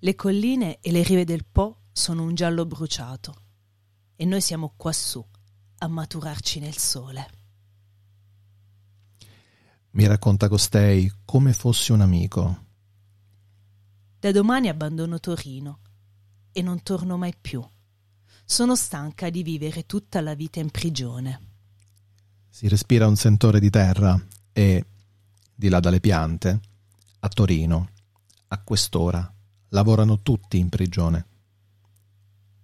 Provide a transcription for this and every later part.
Le colline e le rive del Po sono un giallo bruciato e noi siamo quassù a maturarci nel sole. Mi racconta costei come fossi un amico. Da domani abbandono Torino e non torno mai più. Sono stanca di vivere tutta la vita in prigione. Si respira un sentore di terra e, di là dalle piante, a Torino, a quest'ora, lavorano tutti in prigione.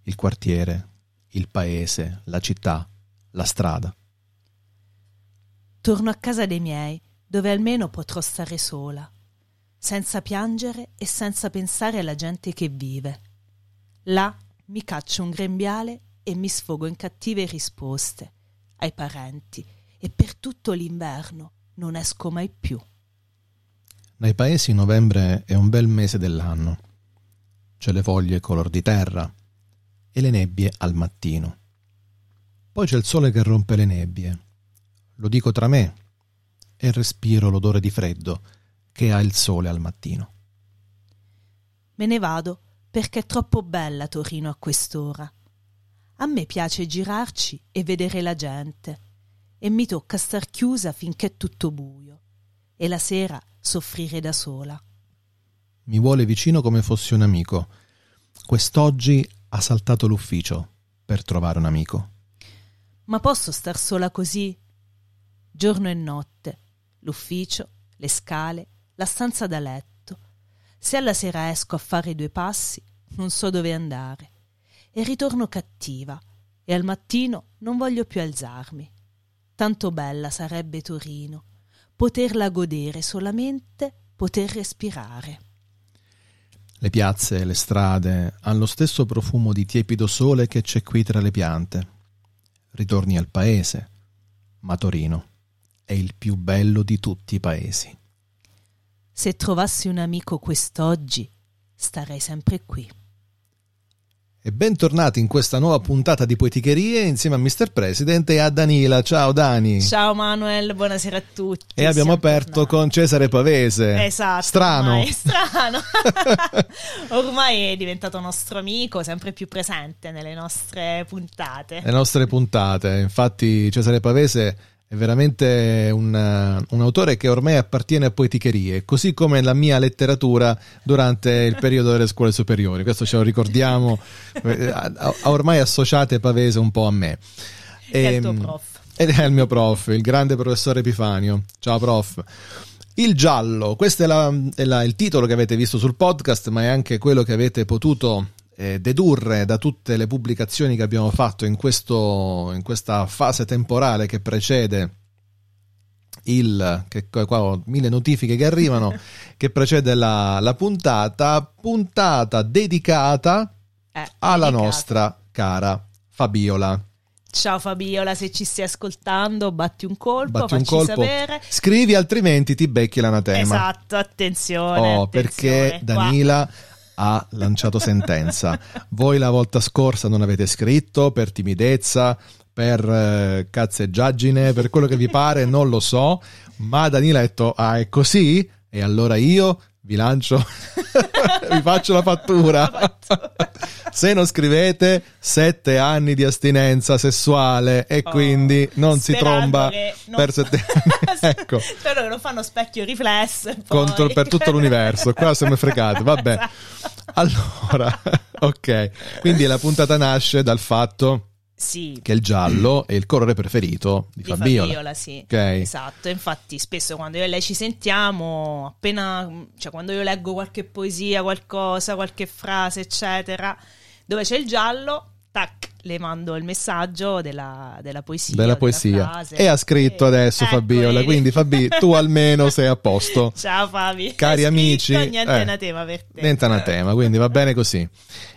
Il quartiere, il paese, la città, la strada. Torno a casa dei miei, dove almeno potrò stare sola, senza piangere e senza pensare alla gente che vive. Là mi caccio un grembiale e mi sfogo in cattive risposte ai parenti e per tutto l'inverno non esco mai più. Nei paesi novembre è un bel mese dell'anno. C'è le foglie color di terra e le nebbie al mattino. Poi c'è il sole che rompe le nebbie. Lo dico tra me e respiro l'odore di freddo che ha il sole al mattino. Me ne vado perché è troppo bella Torino a quest'ora. A me piace girarci e vedere la gente e mi tocca star chiusa finché è tutto buio e la sera soffrire da sola. Mi vuole vicino come fossi un amico. Quest'oggi ha saltato l'ufficio per trovare un amico. Ma posso star sola così? Giorno e notte, l'ufficio, le scale, la stanza da letto. Se alla sera esco a fare due passi, non so dove andare. E ritorno cattiva, e al mattino non voglio più alzarmi. Tanto bella sarebbe Torino, poterla godere solamente, poter respirare. Le piazze e le strade hanno lo stesso profumo di tiepido sole che c'è qui tra le piante. Ritorni al paese, ma Torino è il più bello di tutti i paesi. Se trovassi un amico quest'oggi, starei sempre qui. E bentornati in questa nuova puntata di Poeticherie insieme a Mr. President e a Danila. Ciao Dani. Ciao Manuel, buonasera a tutti. E abbiamo aperto tornati. con Cesare Pavese. Esatto. Strano. Ormai, strano. ormai è diventato nostro amico, sempre più presente nelle nostre puntate. Le nostre puntate. Infatti Cesare Pavese è veramente un, un, autore che ormai appartiene a poeticherie, così come la mia letteratura durante il periodo delle scuole superiori. Questo ce lo ricordiamo, eh, ormai associate Pavese un po' a me. E, è il tuo ehm, prof. Ed è il mio prof, il grande professore Epifanio. Ciao prof. Il giallo, questo è, la, è la, il titolo che avete visto sul podcast, ma è anche quello che avete potuto eh, dedurre da tutte le pubblicazioni che abbiamo fatto in, questo, in questa fase temporale che precede il che qua ho mille notifiche che arrivano che precede la, la puntata puntata dedicata eh, alla dedicata. nostra cara Fabiola Ciao Fabiola, se ci stai ascoltando, batti un colpo, batti un colpo. Sapere. Scrivi altrimenti ti becchi l'anatema. Esatto, attenzione. Oh, attenzione. perché Danila Qua ha lanciato sentenza. Voi la volta scorsa non avete scritto per timidezza, per eh, cazzeggiaggine, per quello che vi pare, non lo so, ma Danilo ha detto, ah è così? E allora io vi lancio, vi faccio la fattura. Se non scrivete, sette anni di astinenza sessuale e oh, quindi non si tromba non... per sette anni. ecco. Spero che non fanno specchio riflesso. Contro, per tutto l'universo. Qua siamo fregati. Vabbè. Esatto. Allora, ok. Quindi la puntata nasce dal fatto sì. che il giallo è il colore preferito di, di Fabiola. Fabiola sì. Okay. Esatto, infatti spesso quando io e lei ci sentiamo, appena, cioè quando io leggo qualche poesia, qualcosa, qualche frase, eccetera, dove c'è il giallo, tac, le mando il messaggio della, della poesia. Della poesia. Della e ha scritto e... adesso ecco Fabiola, vedi. quindi Fabi, tu almeno sei a posto. Ciao Fabi. Cari amici. Niente eh, anatema per te. Niente anatema, quindi va bene così.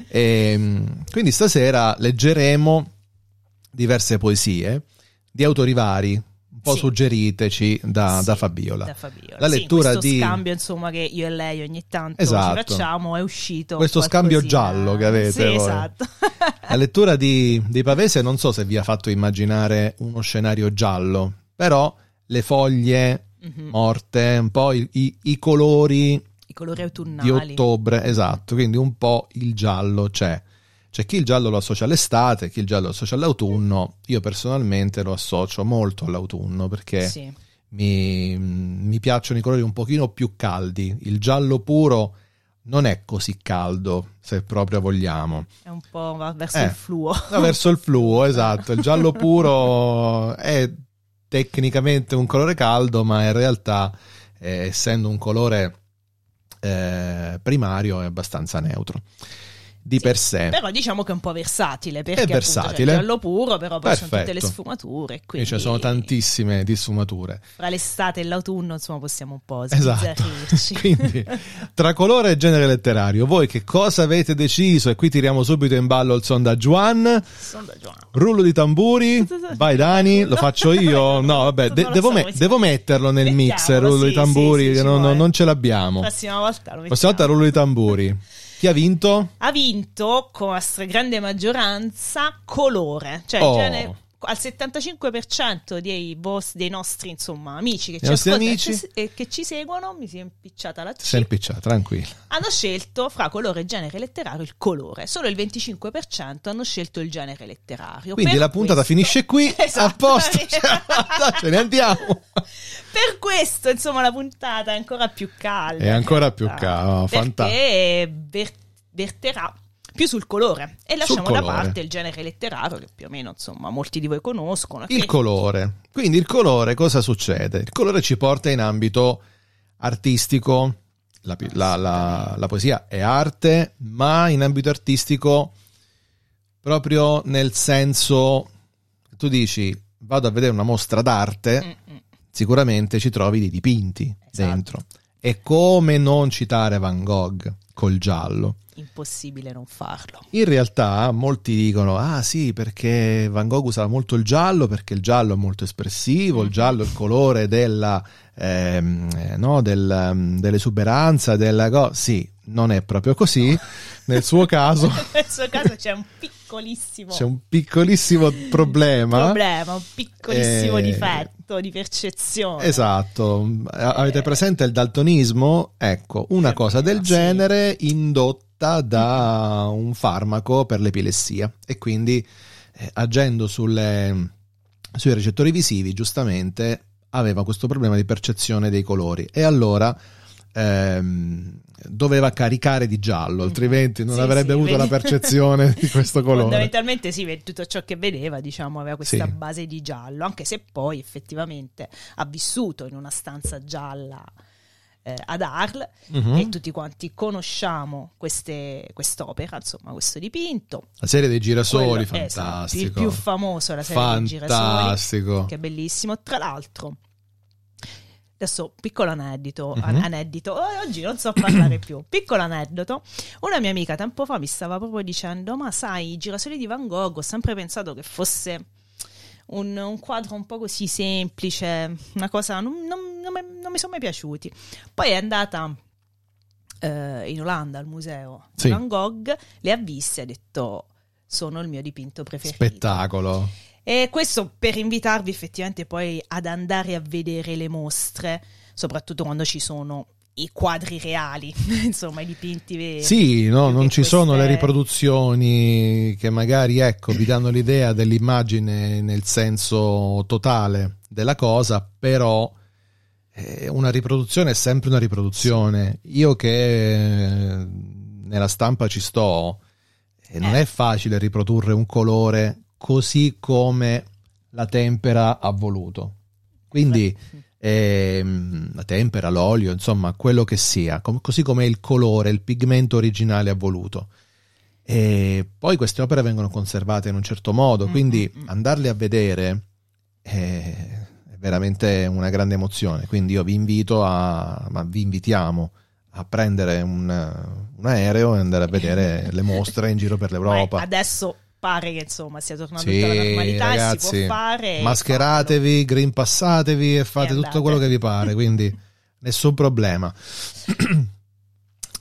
E, ehm, quindi stasera leggeremo diverse poesie di autori vari, un po' sì. suggeriteci da, sì, da, Fabiola. da, Fabiola. La lettura sì, di scambio insomma che io e lei ogni tanto esatto. ci facciamo è uscito questo scambio giallo che avete sì, esatto. la lettura di, di Pavese non so se vi ha fatto immaginare uno scenario giallo però le foglie mm-hmm. morte un po' i, i, i colori colori autunnali. di ottobre, esatto, quindi un po' il giallo c'è. C'è chi il giallo lo associa all'estate, chi il giallo lo associa all'autunno. Io personalmente lo associo molto all'autunno perché Sì. mi, mi piacciono i colori un pochino più caldi. Il giallo puro non è così caldo, se proprio vogliamo. È un po' va verso Eh. il fluo. No, verso il fluo, esatto. Il giallo puro è tecnicamente un colore caldo, ma in realtà, eh, essendo un colore eh, primario, è abbastanza neutro. Di Sì, per sé. Però diciamo che è un po' versatile perché È appunto, versatile. il giallo puro, però poi sono tutte le Perfetto. sfumature. Quindi ci sono tantissime di sfumature. Fra l'estate e l'autunno, insomma, possiamo un po' Esatto. sbizzarrirci. Quindi, tra colore e genere letterario, voi che cosa avete deciso? E qui tiriamo subito in ballo il sondaggio One. Sondaggio. Rullo di tamburi, vai Dani, lo faccio io. No, vabbè, de- devo, me- devo metterlo nel Mettiamolo, mixer. Rullo sì, di tamburi, sì, non, non ce l'abbiamo. Prossima volta lo Questa volta rullo di tamburi. Chi ha vinto? Ha vinto con la stragrande maggioranza colore, cioè Oh. genere al 75% dei, boss, dei nostri insomma, amici che ci e amici? ci- e che ci seguono, mi si è impicciata la C, Sei impicciato, tranquillo. hanno scelto fra colore e genere letterario il colore. Solo il 25% hanno scelto il genere letterario. Quindi Per la puntata questo- finisce qui, Esatto. a posto, cioè, ce ne andiamo. Per questo, insomma, la puntata è ancora più calda. È ancora più calda, Perché ver- verterà più sul colore e lasciamo da parte il genere letterario che più o meno, insomma, molti di voi conoscono. Il che- colore. Quindi il colore cosa succede? Il colore ci porta in ambito artistico, la, la- la- la poesia è arte, ma in ambito artistico proprio nel senso, tu dici vado a vedere una mostra d'arte, Mm, mm. sicuramente ci trovi dei dipinti Esatto. dentro. E come non citare Van Gogh col giallo? Impossibile non farlo. In realtà molti dicono, ah sì, perché Van Gogh usava molto il giallo, perché il giallo è molto espressivo, il giallo è il colore della, ehm, eh, no, del, ehm, dell'esuberanza, della co- Sì, non è proprio così. Nel suo caso Nel suo caso c'è un piccolissimo c'è un piccolissimo problema. problema, un piccolissimo Eh, difetto di percezione. Esatto, A- avete presente il daltonismo? Ecco, una o cosa del sì. genere indotta da un farmaco per l'epilessia e quindi eh, agendo sulle- sui recettori visivi giustamente aveva questo problema di percezione dei colori e allora ehm, doveva caricare di giallo, altrimenti non Sì, avrebbe sì, avuto vedi. la percezione di questo colore. Fondamentalmente sì, tutto ciò che vedeva, diciamo, aveva questa Sì. base di giallo, anche se poi effettivamente ha vissuto in una stanza gialla eh, ad Arles Mhm. e tutti quanti conosciamo queste, quest'opera, insomma, questo dipinto. La serie dei girasoli, Quello- esatto, fantastico. il più famoso la serie dei girasoli, Fantastico. che è bellissimo. Tra l'altro, adesso piccolo aneddoto, Mhm. an- aneddoto, oh, oggi non so parlare più. Piccolo aneddoto, una mia amica tempo fa mi stava proprio dicendo, ma sai, i girasoli di Van Gogh, ho sempre pensato che fosse un, un quadro un po' così semplice, una cosa, non, non- non mi- non mi sono mai piaciuti. Poi è andata eh, in Olanda al museo Sì. di Van Gogh, le ha viste e ha detto, sono il mio dipinto preferito. Spettacolo. E questo per invitarvi effettivamente poi ad andare a vedere le mostre, soprattutto quando ci sono i quadri reali, insomma i dipinti veri. Sì, no, non ci sono le queste- riproduzioni che magari, ecco, vi danno l'idea dell'immagine nel senso totale della cosa, però eh, una riproduzione è sempre una riproduzione. Io che eh, nella stampa ci sto, eh, non Eh. è facile riprodurre un colore così come la tempera ha voluto. Quindi ehm, la tempera, l'olio, insomma, quello che sia, com- così come il colore, il pigmento originale ha voluto. E poi queste opere vengono conservate in un certo modo, Mm, quindi mm, mm. andarle a vedere è, è veramente una grande emozione. Quindi io vi invito a, ma vi invitiamo a prendere un, un aereo e andare a vedere le mostre in giro per l'Europa. Adesso pare che insomma sia tornando Sì, tutta la normalità, si ragazzi, può fare. mascheratevi, green passatevi e fate E tutto quello che vi pare, quindi nessun problema.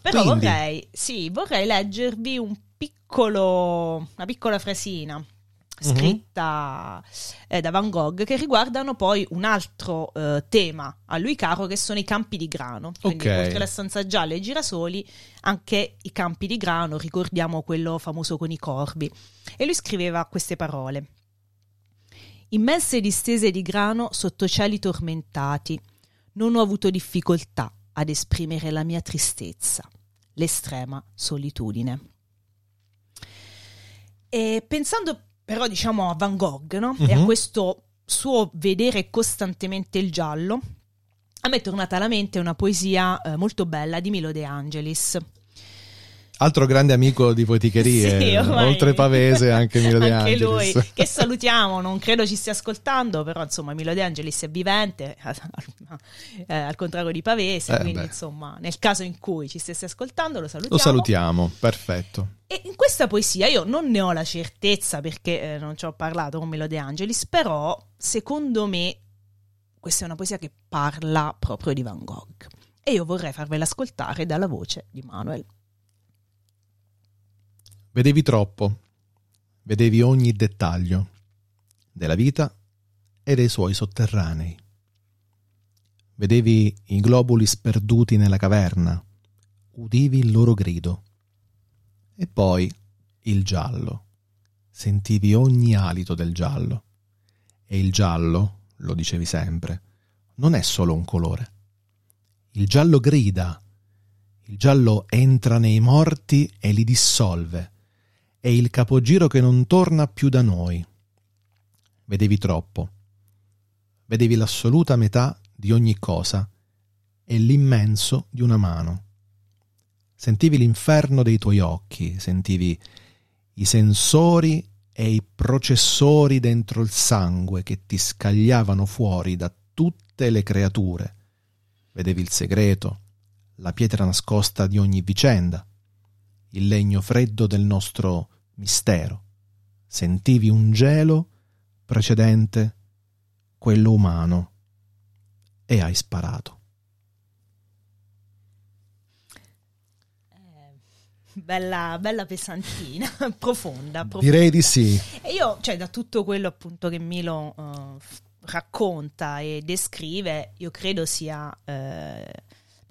Però Quindi- vorrei, sì, vorrei leggervi un piccolo, una piccola frasina scritta eh, da Van Gogh che riguardano poi un altro eh, tema a lui caro che sono i campi di grano. Quindi Ok. oltre alla stanza gialla e i girasoli, anche i campi di grano, ricordiamo quello famoso con i corvi. E lui scriveva queste parole. Immense distese di grano sotto cieli tormentati, non ho avuto difficoltà ad esprimere la mia tristezza, l'estrema solitudine. E pensando però diciamo a Van Gogh no? e a Mhm. questo suo vedere costantemente il giallo, a me è tornata alla mente una poesia eh, molto bella di Milo De Angelis. Altro grande amico di poeticherie, Sì, oltre Pavese anche Milo De Anche Angelis. lui, che salutiamo, non credo ci stia ascoltando, però insomma Milo De Angelis è vivente, eh, al contrario di Pavese, Eh, quindi beh. insomma nel caso in cui ci stesse ascoltando lo salutiamo. Lo salutiamo, perfetto. E in questa poesia io non ne ho la certezza perché eh, non ci ho parlato con Milo De Angelis, però secondo me questa è una poesia che parla proprio di Van Gogh. E io vorrei farvela ascoltare dalla voce di Manuel. Vedevi troppo, vedevi ogni dettaglio della vita e dei suoi sotterranei. Vedevi i globuli sperduti nella caverna, udivi il loro grido. E poi il giallo. Sentivi ogni alito del giallo. E il giallo, lo dicevi sempre, non è solo un colore. Il giallo grida, il giallo entra nei morti e li dissolve. È il capogiro che non torna più da noi. Vedevi troppo. Vedevi l'assoluta metà di ogni cosa e l'immenso di una mano. Sentivi l'inferno dei tuoi occhi, sentivi i sensori e i processori dentro il sangue che ti scagliavano fuori da tutte le creature. Vedevi il segreto, la pietra nascosta di ogni vicenda, il legno freddo del nostro mistero. Sentivi un gelo precedente quello umano e hai sparato. Bella, bella pesantina, profonda, profonda. Direi di sì. E io, cioè, da tutto quello appunto che Milo eh, f- racconta e descrive, io credo sia eh,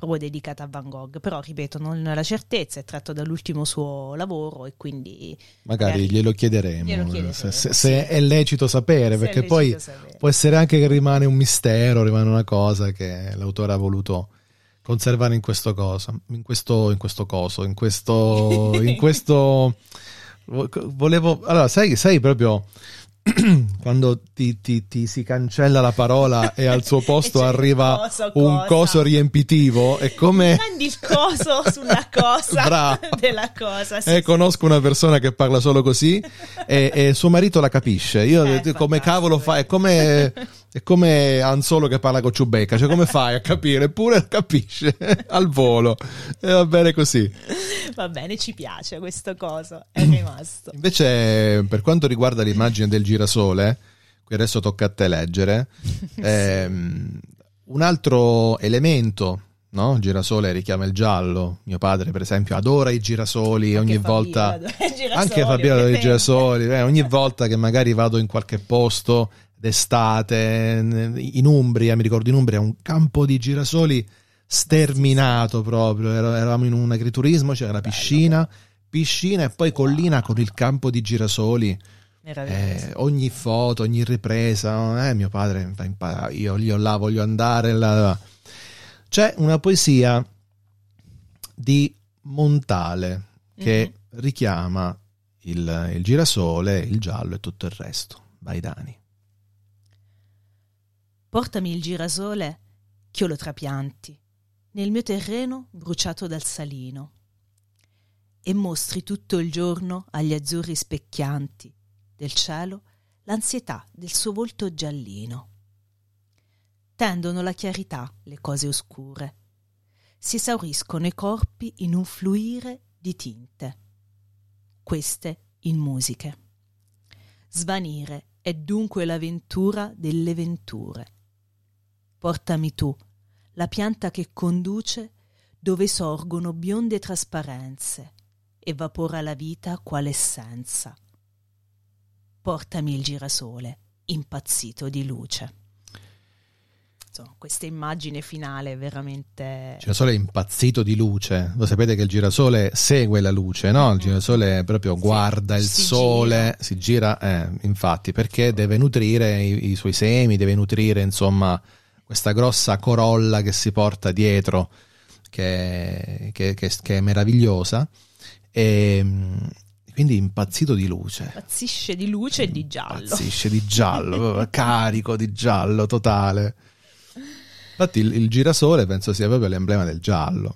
proprio dedicata a Van Gogh. Però, ripeto, non ho la certezza, è tratto dall'ultimo suo lavoro e quindi... Magari Magari glielo chiederemo, glielo chiederemo, se, se- se è lecito sapere, se perché lecito poi sapere. può essere anche che rimane un mistero, rimane una cosa che l'autore ha voluto conservare in questo cosa, in questo, in questo coso, in questo, in questo vo- volevo, allora sai, sai proprio quando ti, ti- ti si cancella la parola e al suo posto arriva coso, un cosa. coso riempitivo, è come... Prendi il coso sulla cosa Bravo. della cosa. sì, Eh, sì. conosco una persona che parla solo così e, e suo marito la capisce. Io Eh, come cavolo fa? È come, è come Han Solo che parla con Ciubecca. Cioè, come fai a capire? Eppure capisce al volo. E va bene così. Va bene, ci piace questo coso, è rimasto. Invece, per quanto riguarda l'immagine del girasole, qui adesso tocca a te leggere. ehm, un altro elemento. No? Il girasole richiama il giallo. Mio padre, per esempio, adora i girasoli ogni Anche volta. Fabiola, girasoli, Anche Fabiola dei ovviamente. girasoli, eh, ogni volta che magari vado in qualche posto d'estate, in Umbria, mi ricordo in Umbria, un campo di girasoli sterminato proprio, Era- eravamo in un agriturismo, c'era la piscina, piscina e poi collina con il campo di girasoli. Eh, ogni foto, ogni ripresa, eh, mio padre fa imparare, io, io là voglio andare, là. c'è una poesia di Montale che Mhm. richiama il, il girasole, il giallo e tutto il resto. Vai Dani. Portami il girasole ch'io lo trapianti nel mio terreno bruciato dal salino e mostri tutto il giorno agli azzurri specchianti del cielo l'ansietà del suo volto giallino. Tendono la chiarità le cose oscure, si esauriscono i corpi in un fluire di tinte, queste in musiche. Svanire è dunque l'avventura delle venture. Portami tu, la pianta che conduce dove sorgono bionde trasparenze e vapora la vita quale essenza. portami il girasole, impazzito di luce. Insomma, questa immagine finale è veramente... Il girasole è impazzito di luce. Voi sapete che il girasole segue la luce, no? Il girasole proprio guarda il si sole, gira. si gira, eh, infatti, perché deve nutrire i, i suoi semi, deve nutrire, insomma, questa grossa corolla che si porta dietro, che, che- che- che è meravigliosa. E mm, quindi impazzito di luce. Impazzisce di luce e di giallo. Impazzisce di giallo, carico di giallo totale. Infatti il, il girasole penso sia proprio l'emblema del giallo.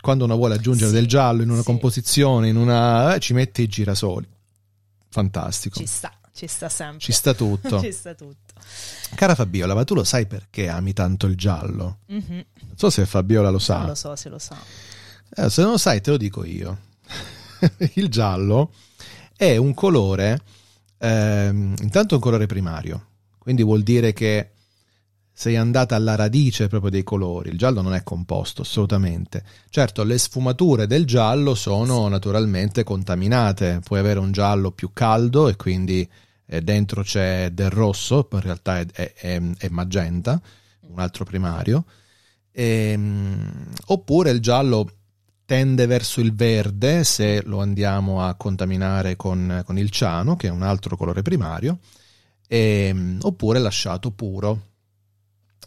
Quando uno vuole aggiungere Sì, del giallo in una sì. composizione, in una, eh, ci mette i girasoli. Fantastico. Ci sta, ci sta sempre. Ci sta tutto. Ci sta tutto. Cara Fabiola, ma tu lo sai perché ami tanto il giallo? Mhm. Non so se Fabiola lo sa. Non lo so se lo sa. Eh, se non lo sai, te lo dico io. il giallo è un colore, ehm, intanto è un colore primario, quindi vuol dire che sei andata alla radice proprio dei colori. Il giallo non è composto, assolutamente. Certo, le sfumature del giallo sono naturalmente contaminate. Puoi avere un giallo più caldo e quindi eh, dentro c'è del rosso, poi in realtà è, è- è- è magenta, un altro primario. Ehm, oppure il giallo tende verso il verde se lo andiamo a contaminare con, con il ciano, che è un altro colore primario, ehm, oppure lasciato puro,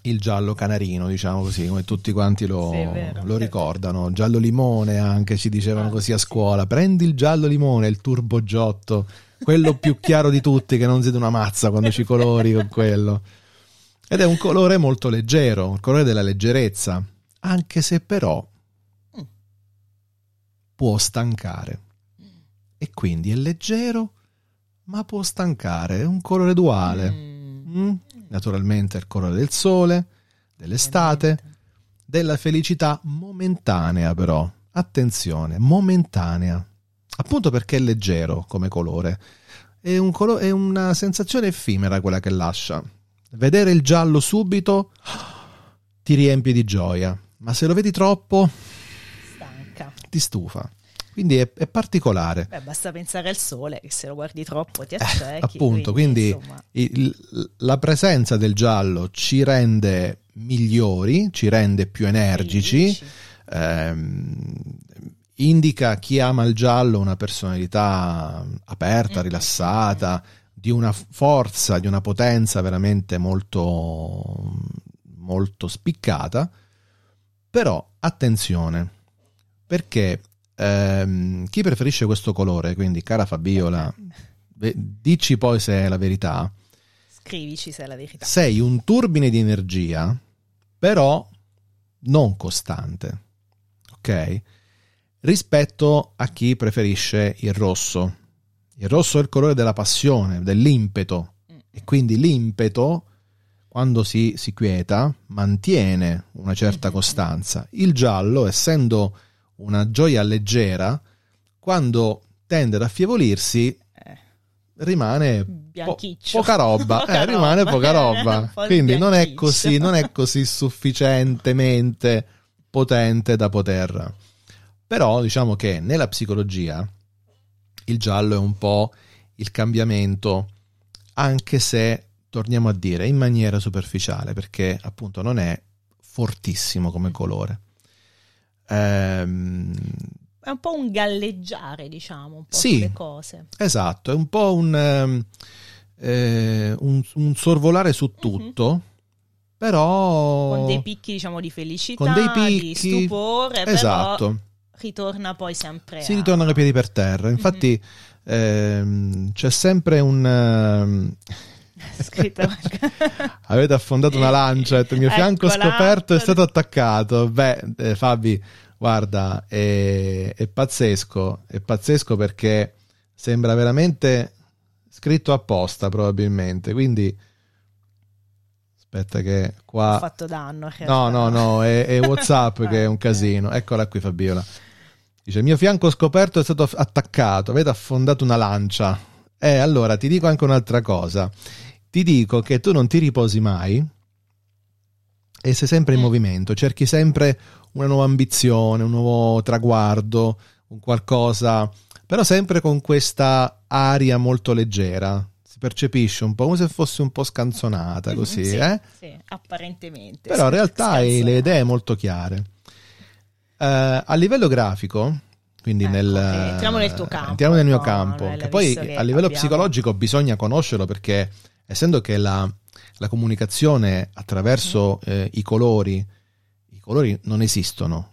il giallo canarino, diciamo così, come tutti quanti lo, Sì, vero, lo ricordano. Giallo limone anche ci dicevano Ah, così a scuola. Prendi il giallo limone, il turbogiotto, quello più chiaro di tutti che non siete una mazza quando ci colori con quello. Ed è un colore molto leggero, il colore della leggerezza, anche se però può stancare. E quindi è leggero, ma può stancare, è un colore duale. Mm. Mm? Naturalmente è il colore del sole, dell'estate, della felicità momentanea però. Attenzione, momentanea. Appunto perché è leggero come colore. È, un colo- è una sensazione effimera quella che lascia. Vedere il giallo subito ti riempie di gioia, ma se lo vedi troppo Stanca. ti stufa. Quindi è, è particolare. Beh, basta pensare al sole, che se lo guardi troppo ti accechi. Eh, appunto, quindi- insomma, Il- la presenza del giallo ci rende migliori, ci rende più energici, ehm, indica chi ama il giallo una personalità aperta, Mm. rilassata, di una forza, di una potenza veramente molto, molto spiccata. Però attenzione, perché ehm, chi preferisce questo colore, quindi cara Fabiola, dici poi se è la verità, Scrivici se è la verità. sei un turbine di energia, però non costante, ok? Rispetto a chi preferisce il rosso. Il rosso è il colore della passione, dell'impeto, Mm. e quindi l'impeto, quando si, si quieta, mantiene una certa Mhm. costanza. Il giallo, essendo una gioia leggera, quando tende ad affievolirsi, Eh, rimane po- poca roba, Poca eh, rimane roba. poca Un roba. po' Quindi non è così, non è così sufficientemente potente da poter. Però diciamo che nella psicologia il giallo è un po' il cambiamento, anche se torniamo a dire in maniera superficiale, perché appunto non è fortissimo come colore. Ehm, È un po' un galleggiare, diciamo, un po' Sì. sulle cose. Esatto, è un po' un, ehm, eh, un, un sorvolare su tutto, però... Mhm. Con dei picchi, diciamo, di felicità, Con dei di picchi, stupore, però Esatto, ritorna poi sempre si a- ritornano i piedi per terra. Infatti ehm, c'è sempre un... ehm, Scritto Avete affondato una lancia, il mio fianco Eccola. scoperto è stato attaccato. Beh, eh, Fabi, guarda, è, è pazzesco, è pazzesco perché sembra veramente scritto apposta probabilmente, quindi aspetta che Ho qua... fatto danno. No, no, no, è, è Whatsapp che è un casino. Eccola qui Fabiola. Dice, il mio fianco scoperto è stato attaccato, avete affondato una lancia. Eh, allora, ti dico anche un'altra cosa. Ti dico che tu non ti riposi mai e sei sempre in Mm. movimento, cerchi sempre una nuova ambizione, un nuovo traguardo, un qualcosa, però sempre con questa aria molto leggera. percepisce un po' come se fosse un po' scanzonata così, sì, eh? sì, apparentemente. Però in realtà hai le idee molto chiare. Eh, a livello grafico, quindi Ecco, nel, ok, entriamo nel tuo campo, entriamo nel mio no, campo, nel- che poi che a livello abbiamo- psicologico bisogna conoscerlo perché essendo che la, la comunicazione attraverso Mm. eh, i colori, i colori non esistono.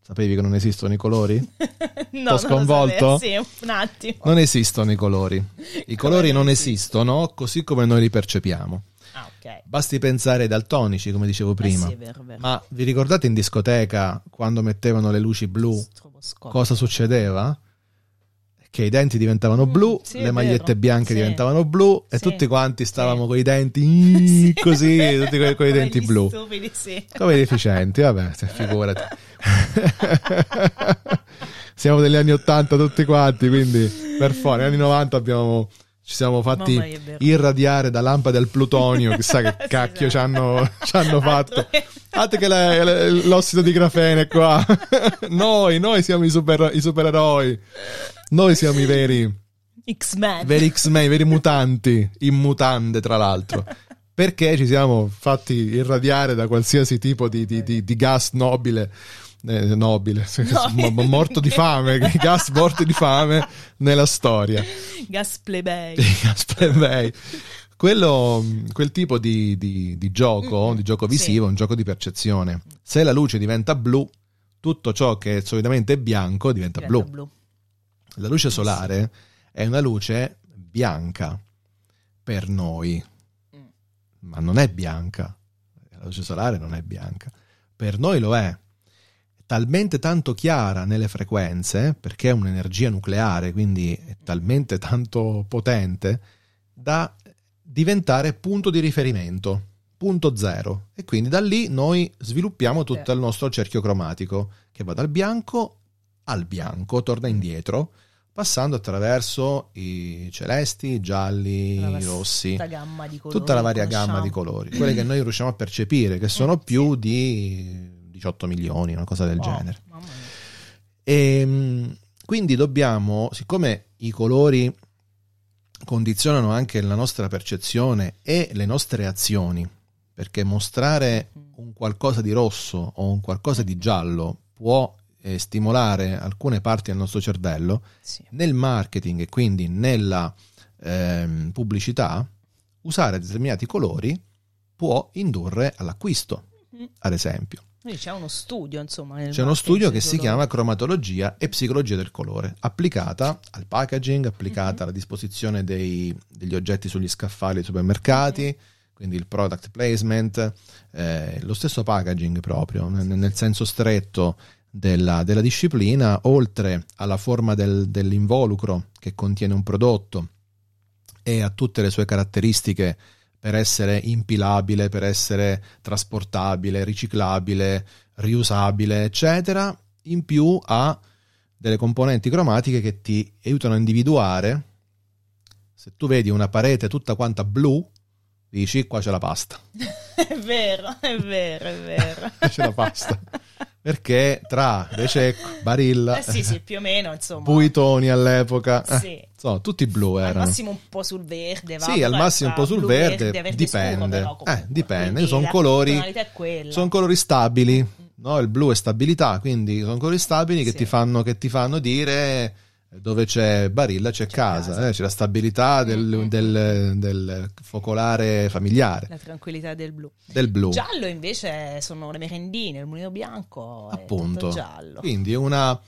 Sapevi che non esistono i colori? no, T'ho sconvolto? sapevo, Sì, un attimo. Non esistono i colori. I colori non esistono così come noi li percepiamo. Ah, ok. Basti pensare ai daltonici, come dicevo prima. Eh sì, vero, vero. Ma vi ricordate in discoteca quando mettevano le luci blu? Cosa succedeva? Che i denti diventavano Mm, blu, sì, le magliette vero. bianche Sì. diventavano blu e tutti quanti stavamo con i denti così, tutti con, con i denti blu. Stupidi, sì. Come i deficienti, vabbè, figurati. Siamo degli anni 80 tutti quanti, quindi per fuori, negli anni 90 abbiamo, ci siamo fatti Mamma irradiare da lampade al plutonio, chissà che Sì, cacchio ci hanno, ci hanno fatto. Altro che- la- la- l'ossido di grafene qua. noi, noi siamo i, super, i supereroi. Noi siamo i veri, X-Men. veri X-Men, i veri mutanti, in mutande tra l'altro. Perché ci siamo fatti irradiare da qualsiasi tipo di, di- di- di gas nobile. Eh, nobile. Mo- morto di fame, gas morti di fame nella storia. Gas plebei. Gas plebei. Quello, quel tipo di, di- di gioco, Mm, di gioco sì. visivo, è un gioco di percezione. Se la luce diventa blu, tutto ciò che solitamente è bianco diventa, Diventa blu. blu. La luce solare è una luce bianca per noi, Mm. ma non è bianca. La luce solare non è bianca. Per noi lo è. Talmente tanto chiara nelle frequenze, perché è un'energia nucleare, quindi è talmente tanto potente, da diventare punto di riferimento, punto zero. E quindi da lì noi sviluppiamo tutto il nostro cerchio cromatico, che va dal bianco al bianco, torna indietro, passando attraverso i celesti, i gialli, i rossi, tutta la varia conosciamo. gamma di colori, quelli che noi riusciamo a percepire, che sono più di 18 milioni, una cosa del Oh, genere. E mh, quindi dobbiamo, siccome i colori condizionano anche la nostra percezione e le nostre azioni, perché mostrare un qualcosa di rosso o un qualcosa di giallo può eh, stimolare alcune parti del nostro cervello, Sì. nel marketing e quindi nella ehm, pubblicità, usare determinati colori può indurre all'acquisto, Mm. ad esempio. Quindi c'è uno studio, insomma. C'è uno studio che si chiama cromatologia e psicologia del colore, applicata al packaging, applicata Mhm. alla disposizione dei- degli oggetti sugli scaffali dei supermercati, Mhm. quindi il product placement, eh, lo stesso packaging proprio, nel, nel senso stretto della, della disciplina, oltre alla forma del- dell'involucro che contiene un prodotto e a tutte le sue caratteristiche per essere impilabile, per essere trasportabile, riciclabile, riusabile, eccetera, in più ha delle componenti cromatiche che ti aiutano a individuare. Se tu vedi una parete tutta quanta blu, dici qua c'è la pasta. È vero, è vero, è vero. c'è la pasta. Perché tra Bececco, Barilla, Eh sì, sì, più o meno, insomma. Buitoni all'epoca, eh, Sì. insomma, tutti blu Al erano. massimo un po' sul verde, va, Sì, al massimo un po' sul verde, verde dipende. scuro, però. Eh, dipende. Sono colori-. Sono colori stabili, no? Il blu è stabilità, quindi sono colori stabili che, Sì. ti, fanno, che ti fanno dire dove c'è Barilla c'è, C'è casa, casa. eh, c'è la stabilità del, del- del focolare familiare, La tranquillità del blu. del blu. Giallo invece sono le merendine, il mulino bianco è appunto. giallo. Quindi una,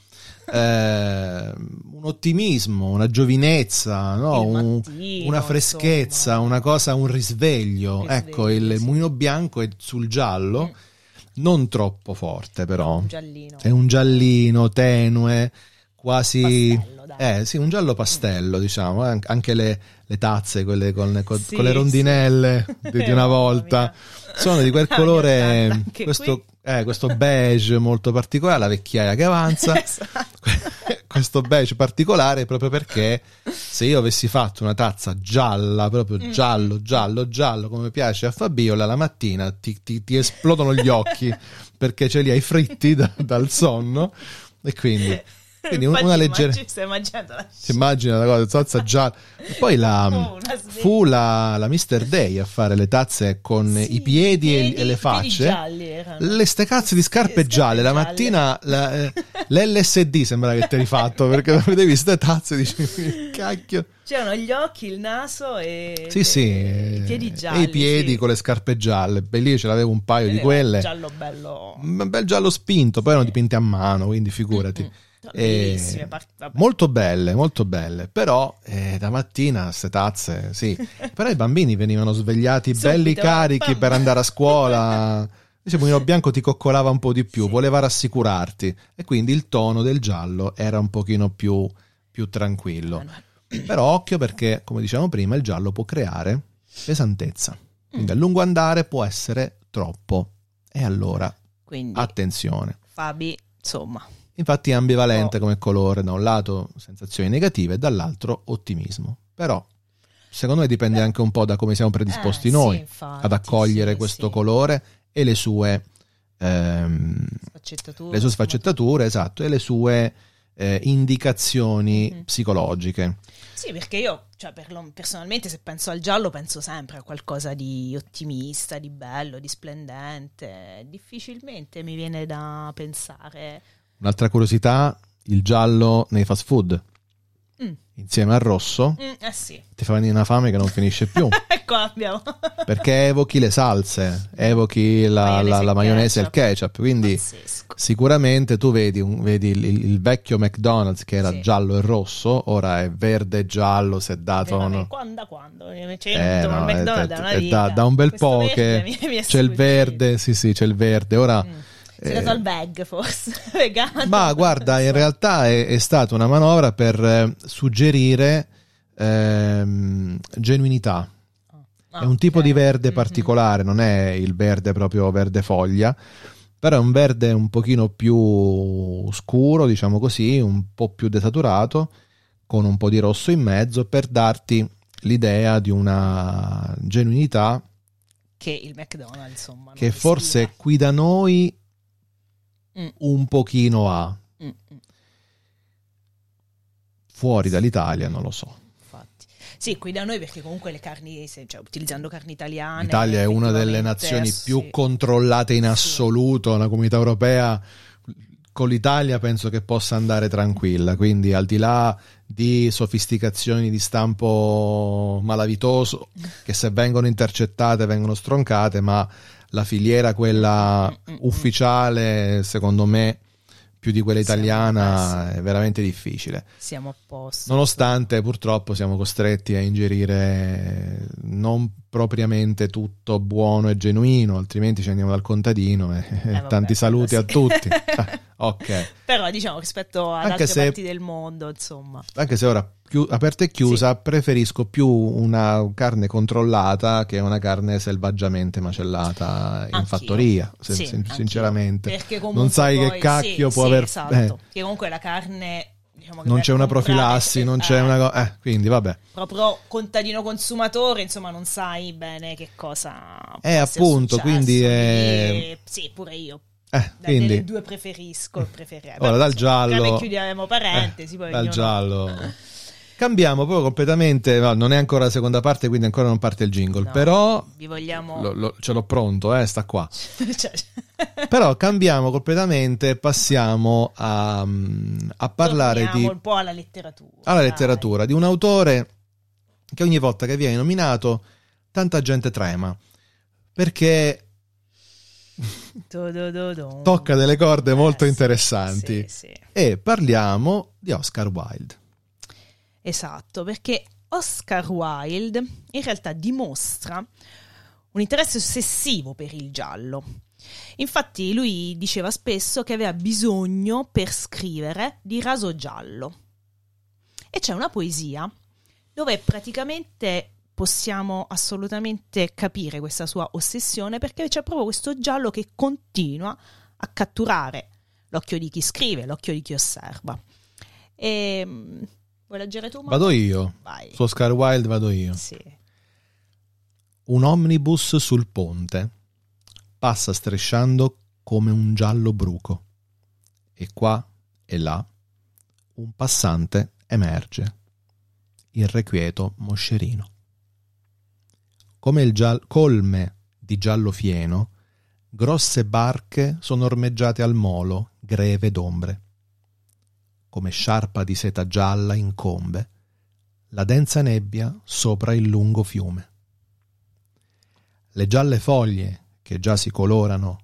eh, un ottimismo, una giovinezza, no? Il Un- mattino, una freschezza, insomma. una cosa, un risveglio. Risveglio, ecco, il sì. mulino bianco è sul giallo, Mm. non troppo forte però. Un giallino. È un giallino tenue, quasi... Pastello. Eh sì, un giallo pastello, diciamo, eh, anche le, le tazze, quelle con, con- Sì, con le rondinelle di, di una volta, sono di quel colore, 80, anche questo, eh, questo beige molto particolare, la vecchiaia che avanza, Esatto. questo beige particolare proprio perché se io avessi fatto una tazza gialla, proprio Mm. giallo, giallo, giallo, come piace a Fabiola, la mattina ti, ti- ti esplodono gli occhi perché ce li hai fritti da- dal sonno e quindi Quindi un- una leggera... immagini- Stai immaginando la Si immagina la cosa, tazza gialla. E Poi la, Oh, sveglia. fu la, la Mr. Day a fare le tazze con Sì, i piedi, e- piedi- e le facce. Le ste cazzo di scarpe Scarpe gialle. La gialle. mattina la- eh, l'LSD sembra che te l'hai fatto perché vedevi ste tazze e dici cacchio. C'erano gli occhi, il naso e Sì, sì. e i piedi eh, gialli. E i piedi sì. con le scarpe gialle. Beh, lì ce l'avevo un paio di Era quelle. Giallo bello. Un bel giallo spinto, poi erano dipinte a mano, quindi figurati. Mm, E- Bellissime. part-. Molto belle, molto belle. Però eh, da mattina queste tazze, sì. Però i bambini venivano svegliati Subito, belli carichi pam. per andare a scuola. Invece Mulino Bianco ti coccolava un po' di più, Sì. voleva rassicurarti. E quindi il tono del giallo era un pochino più, più tranquillo. Però occhio perché, come dicevamo prima, il giallo può creare pesantezza. Quindi a lungo andare può essere troppo. E allora, Quindi, attenzione. Fabi, insomma, Infatti è ambivalente Oh. come colore, da un lato sensazioni negative e dall'altro ottimismo. Però secondo me dipende Beh. anche un po' da come siamo predisposti Eh, noi sì, infatti, ad accogliere sì, questo sì. colore e le sue, ehm, Sfaccettature, le sue sfaccettature, esatto, e le sue eh, indicazioni Mhm. psicologiche. Sì, perché io, cioè, per lo- personalmente, se penso al giallo, penso sempre a qualcosa di ottimista, di bello, di splendente. Difficilmente mi viene da pensare. Un'altra curiosità, il giallo nei fast food, Mm. insieme al rosso, Mm, eh sì, ti fa venire una fame che non finisce più. ecco abbiamo. perché evochi le salse, evochi la, Maionese la- e la maionese e il ketchup. Quindi Pazzesco. sicuramente tu vedi, un- vedi il, il- il vecchio McDonald's che era Sì. giallo e rosso, ora è verde e giallo, si è dato... Veramente, no? Quando, da quando? Cioè, Eh, no, McDonald's è- è da, da un bel Questo po' che mi- mi c'è il verde, sì sì, c'è il verde. Ora... Mm. Si è dato al bag, forse, vegano. Ma guarda, in realtà è, è stata una manovra per eh, suggerire ehm, genuinità. Ah, è un tipo di verde Mhm. particolare, non è il verde proprio verde foglia, però è un verde un pochino più scuro, diciamo così, un po' più desaturato, con un po' di rosso in mezzo per darti l'idea di una genuinità Che il McDonald's, insomma. che forse qui da noi Mm, un pochino ha. mm, mm, Fuori dall'Italia non lo so. infatti. Sì, qui da noi perché comunque le carni, cioè, utilizzando carni italiane. L'Italia è una delle nazioni sì. più controllate in Sì. assoluto, la comunità europea con l'Italia penso che possa andare tranquilla, quindi al di là di sofisticazioni di stampo malavitoso che se vengono intercettate vengono stroncate, ma la filiera quella Mm, mm, mm. ufficiale secondo me più di quella italiana è veramente difficile. Siamo a posto. Nonostante purtroppo siamo costretti a ingerire non propriamente tutto buono e genuino, altrimenti ci andiamo dal contadino e Eh, vabbè, tanti saluti a sì. tutti. Ah, ok, Però diciamo rispetto ad Anche altre se- parti del mondo, insomma. anche se ora chiu- aperta e chiusa preferisco più una carne controllata che una carne selvaggiamente macellata in Anch'io. fattoria, se- Sì, sin- sinceramente. Perché comunque Non sai che poi- cacchio sì, può sì, aver... Esatto. eh, Che comunque la carne. Diciamo non c'è una profilassi, non c'è eh, una cosa... Eh, quindi vabbè. Proprio contadino consumatore, insomma, non sai bene che cosa. Eh, appunto, successo, quindi è- Sì, pure io. Eh, Da- quindi... Delle due preferisco, preferirei. Ora, dal giallo- chiudiamo parentesi. Eh, poi dal ognuno- giallo. Cambiamo proprio completamente, no, non è ancora la seconda parte, quindi ancora non parte il jingle, No, però Vi vogliamo. lo- lo- ce l'ho pronto, eh, sta qua. Cioè- Però cambiamo completamente e passiamo a, a parlare Torniamo di, un po' alla letteratura. alla dai. letteratura, di un autore che ogni volta che viene nominato tanta gente trema, perché tocca delle corde Eh, molto sì, interessanti. sì, sì. E parliamo di Oscar Wilde. Esatto, perché Oscar Wilde in realtà dimostra un interesse ossessivo per il giallo. Infatti lui diceva spesso che aveva bisogno per scrivere di raso giallo. E c'è una poesia dove praticamente possiamo assolutamente capire questa sua ossessione perché c'è proprio questo giallo che continua a catturare l'occhio di chi scrive, l'occhio di chi osserva. E, mm, vuoi leggere tu? Mo? Vado io, Vai. su Oscar Wilde vado io. Sì. Un omnibus sul ponte passa strisciando come un giallo bruco. E qua e là un passante emerge, irrequieto moscerino. Come il giall- colme di giallo fieno, grosse barche sono ormeggiate al molo, greve d'ombre. Come sciarpa di seta gialla incombe la densa nebbia sopra il lungo fiume. Le gialle foglie, che già si colorano,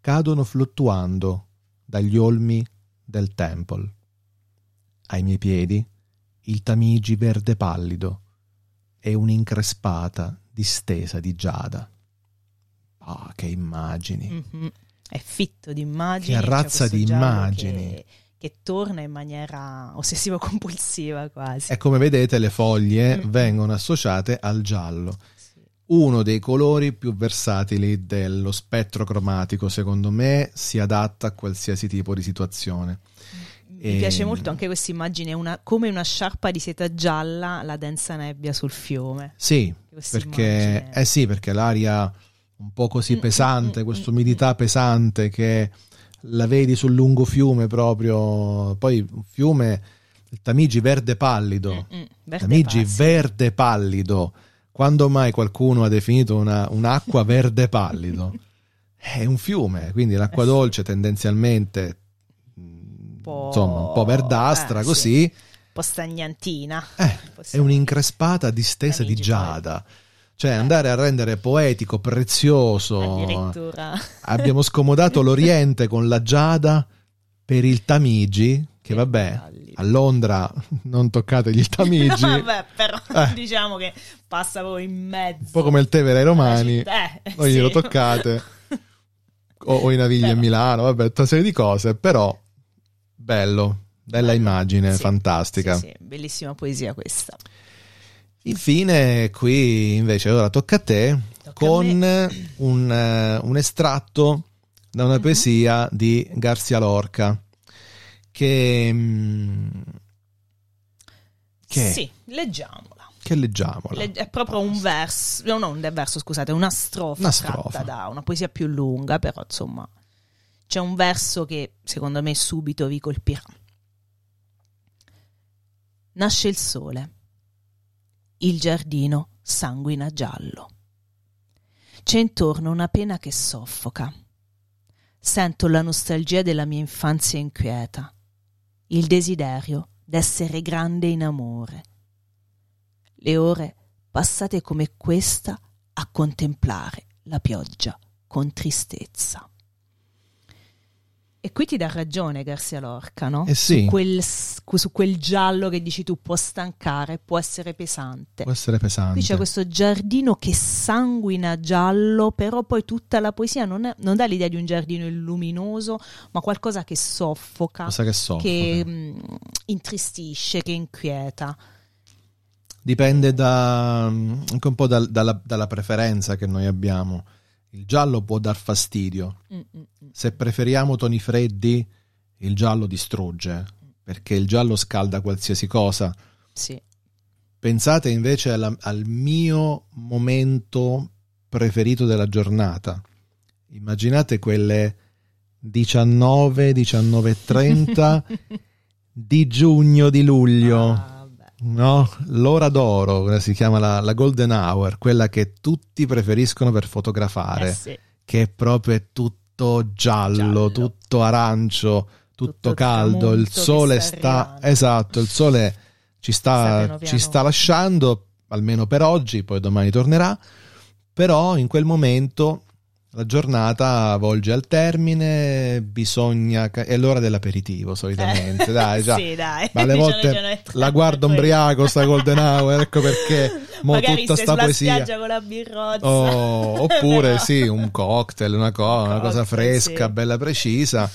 cadono fluttuando dagli olmi del Temple. Ai miei piedi il Tamigi verde pallido e un'increspata distesa di giada. Ah, che immagini! Mm-hmm. È fitto di immagini. Che razza di immagini! Che, che, torna in maniera ossessivo-compulsiva quasi. E come vedete le foglie mm-hmm. vengono associate al giallo uno dei colori più versatili dello spettro cromatico, secondo me, si adatta a qualsiasi tipo di situazione. Mi e... piace molto anche questa immagine, una, come una sciarpa di seta gialla, la densa nebbia sul fiume. Sì, perché, eh sì perché, l'aria un po' così mm, mm pesante, mm, questa mm, umidità mm, pesante che la vedi sul lungo fiume proprio, poi un fiume, il Tamigi verde pallido, mm, verde Tamigi pazzo. verde pallido quando mai qualcuno ha definito una, un'acqua verde pallido? È un fiume, quindi l'acqua eh dolce tendenzialmente un insomma, un po' verdastra, eh, così. Sì. Un po' stagnantina. Eh, è un'increspata distesa di giada. Cioè, andare a rendere poetico, prezioso. Addirittura. Abbiamo scomodato l'Oriente con la giada per il Tamigi, che vabbè, a Londra non toccate gli Tamigi. no, vabbè, però eh. diciamo che passa poi in mezzo. Un po' come il tè per ai romani. Eh, non sì. glielo toccate. o, o, i navigli però. a Milano, vabbè, tutta serie di cose, però bello, bella bello. immagine, sì. fantastica. Sì, bellissima poesia questa. Infine, qui invece ora tocca a te tocca con a un, uh, un, estratto da una mm-hmm. poesia di Garzia Lorca che... Mm, che sì, leggiamola. Che leggiamola. Le- è proprio un verso, no, non un verso, scusate, una strofa, una strofa da una poesia più lunga, però insomma c'è un verso che secondo me subito vi colpirà. Nasce il sole, il giardino sanguina giallo. C'è intorno una pena che soffoca. Sento la nostalgia della mia infanzia inquieta il desiderio d'essere grande in amore. Le ore passate come questa a contemplare la pioggia con tristezza. E qui ti dà ragione Garcia Lorca, no? Eh sì. su, quel, su, quel, giallo che dici tu può stancare, può essere pesante. Può essere pesante. Qui c'è questo giardino che sanguina giallo, però poi tutta la poesia non, è, non dà l'idea di un giardino luminoso, ma qualcosa che soffoca, Cosa che, soffoca. che mh, mm, intristisce, che inquieta. Dipende da, anche un po' da, dalla, dalla preferenza che noi abbiamo il giallo può dar fastidio. Mm-mm. Se preferiamo toni freddi, il giallo distrugge, perché il giallo scalda qualsiasi cosa. Sì. Pensate invece alla, al mio momento preferito della giornata. Immaginate quelle 19, 19.30 di giugno, di luglio. Ah No, l'ora d'oro, si chiama la, la, golden hour, quella che tutti preferiscono per fotografare, eh sì. che proprio è tutto giallo, giallo. tutto arancio, tutto, tutto caldo, il sole sta... Esatto, il sole ci sta, piano piano. ci sta lasciando, almeno per oggi, poi domani tornerà, però in quel momento la giornata volge al termine, bisogna. È l'ora dell'aperitivo solitamente, eh, dai, già. sì, dai. Ma alle volte la guardo ombriaco sta Golden Hour, ecco perché. Mo Magari tutta sta poesia. con la birrozza. Oh, oppure sì, un cocktail, una, co- un una cosa fresca, sì. bella precisa.